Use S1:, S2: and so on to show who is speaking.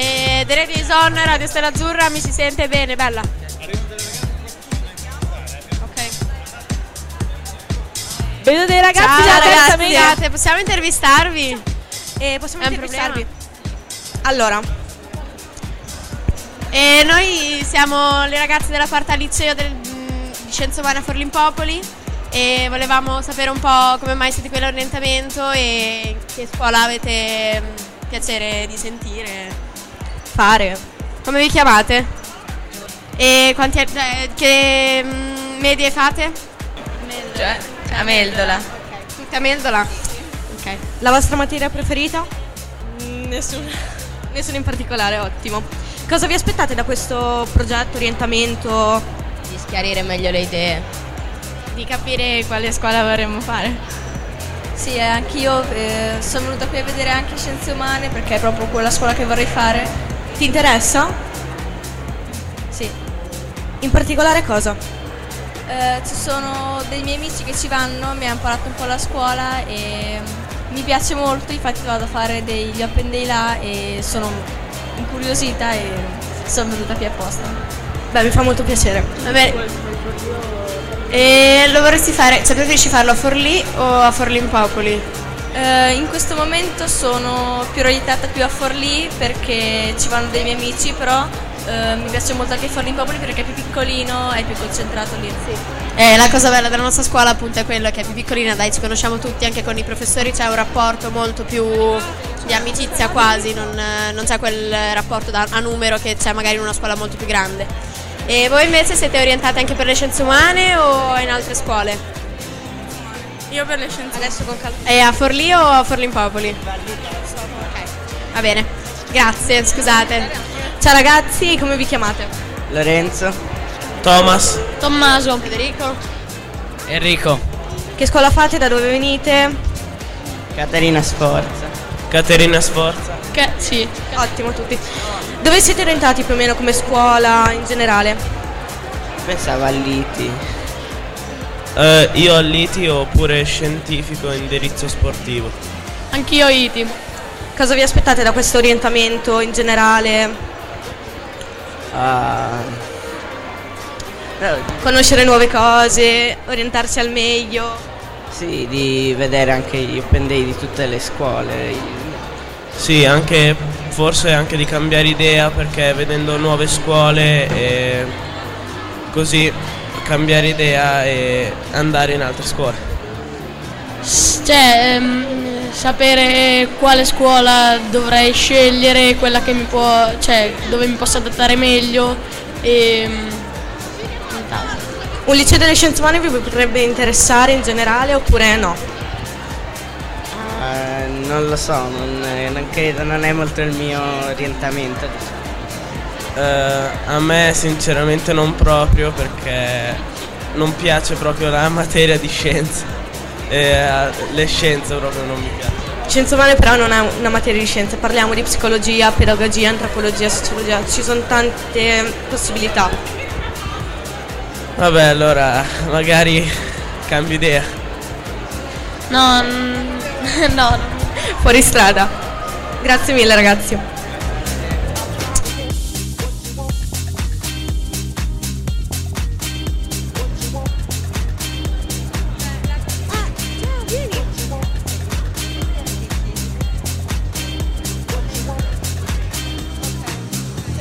S1: E The Radio is on, Radio Stella Azzurra, mi si sente bene, bella. Ok.
S2: Vedo dei ragazzi
S1: Ciao ragazzi, scusate, possiamo intervistarvi?
S2: Eh, possiamo intervistarvi? Allora,
S1: E noi siamo le ragazze della quarta liceo del, mm, di Scienze Umane a Forlimpopoli e volevamo sapere un po' come mai siete qui all'orientamento e che scuola avete mm, piacere di sentire.
S2: Fare.
S1: Come vi chiamate? E quanti, eh, che mm, medie fate?
S3: Cioè, a Meldola.
S1: Tutte a Meldola? Ok.
S2: La vostra materia preferita?
S3: Nessuna.
S2: Nessuna in particolare, ottimo. Cosa vi aspettate da questo progetto, orientamento?
S3: Di schiarire meglio le idee.
S1: Di capire quale scuola vorremmo fare.
S4: Sì, eh, anch'io eh, sono venuta qui a vedere anche scienze umane perché è proprio quella scuola che vorrei fare.
S2: Ti interessa?
S4: Sì.
S2: In particolare cosa?
S4: Eh, ci sono dei miei amici che ci vanno, mi hanno parlato un po' la scuola e mi piace molto, infatti vado a fare degli open day là e sono incuriosita e sono venuta qui apposta.
S2: Beh, mi fa molto piacere.
S1: Va bene. E lo vorresti fare, cioè preferisci farlo a Forlì o a Forlimpopoli?
S4: Eh, in questo momento sono più orientata più a Forlì perché ci vanno dei miei amici, però eh, mi piace molto anche Forlì in Popoli perché è più piccolino e più concentrato lì.
S1: Eh, la cosa bella della nostra scuola appunto è quello che è più piccolina, dai, ci conosciamo tutti, anche con i professori c'è un rapporto molto più di amicizia quasi, non, eh, non c'è quel rapporto da- a numero che c'è magari in una scuola molto più grande. E voi invece siete orientate anche per le scienze umane o in altre scuole?
S4: Io per le scienze.
S2: Adesso con calma.
S1: E a Forlì o a Forlimpopoli? Ok, va bene, grazie, scusate.
S2: Ciao ragazzi, come vi chiamate?
S5: Lorenzo,
S6: Thomas,
S1: Tommaso. Federico.
S6: Enrico,
S2: Che scuola fate? Da dove venite?
S5: Caterina Sforza,
S6: Caterina Sforza.
S1: Che, sì.
S2: Ottimo tutti. Dove siete orientati più o meno come scuola in generale?
S5: pensavo a Liti,
S6: Eh, io all'ITI oppure scientifico indirizzo sportivo.
S1: Anch'io Iti.
S2: Cosa vi aspettate da questo orientamento in generale?
S5: a... Però,
S2: Conoscere nuove cose, orientarsi al meglio.
S5: sì, di vedere anche gli open day di tutte le scuole.
S6: Sì, anche forse anche di cambiare idea perché vedendo nuove scuole e così cambiare idea e andare in altre scuole.
S7: Cioè, ehm, sapere quale scuola dovrei scegliere, quella che mi può, cioè, dove mi posso adattare meglio e nient'altro.
S2: Un liceo delle scienze umane vi potrebbe interessare in generale oppure no?
S5: Eh, non lo so, non, non credo, non è molto il mio orientamento.
S6: Eh, a me sinceramente non proprio perché non piace proprio la materia di scienze. E, le scienze proprio non mi piacciono.
S2: Scienze umane però non è una materia di scienze, parliamo di psicologia, pedagogia, antropologia, sociologia, ci sono tante possibilità.
S6: Vabbè, allora magari cambio idea.
S7: No, no, no.
S2: Fuori strada. Grazie mille ragazzi.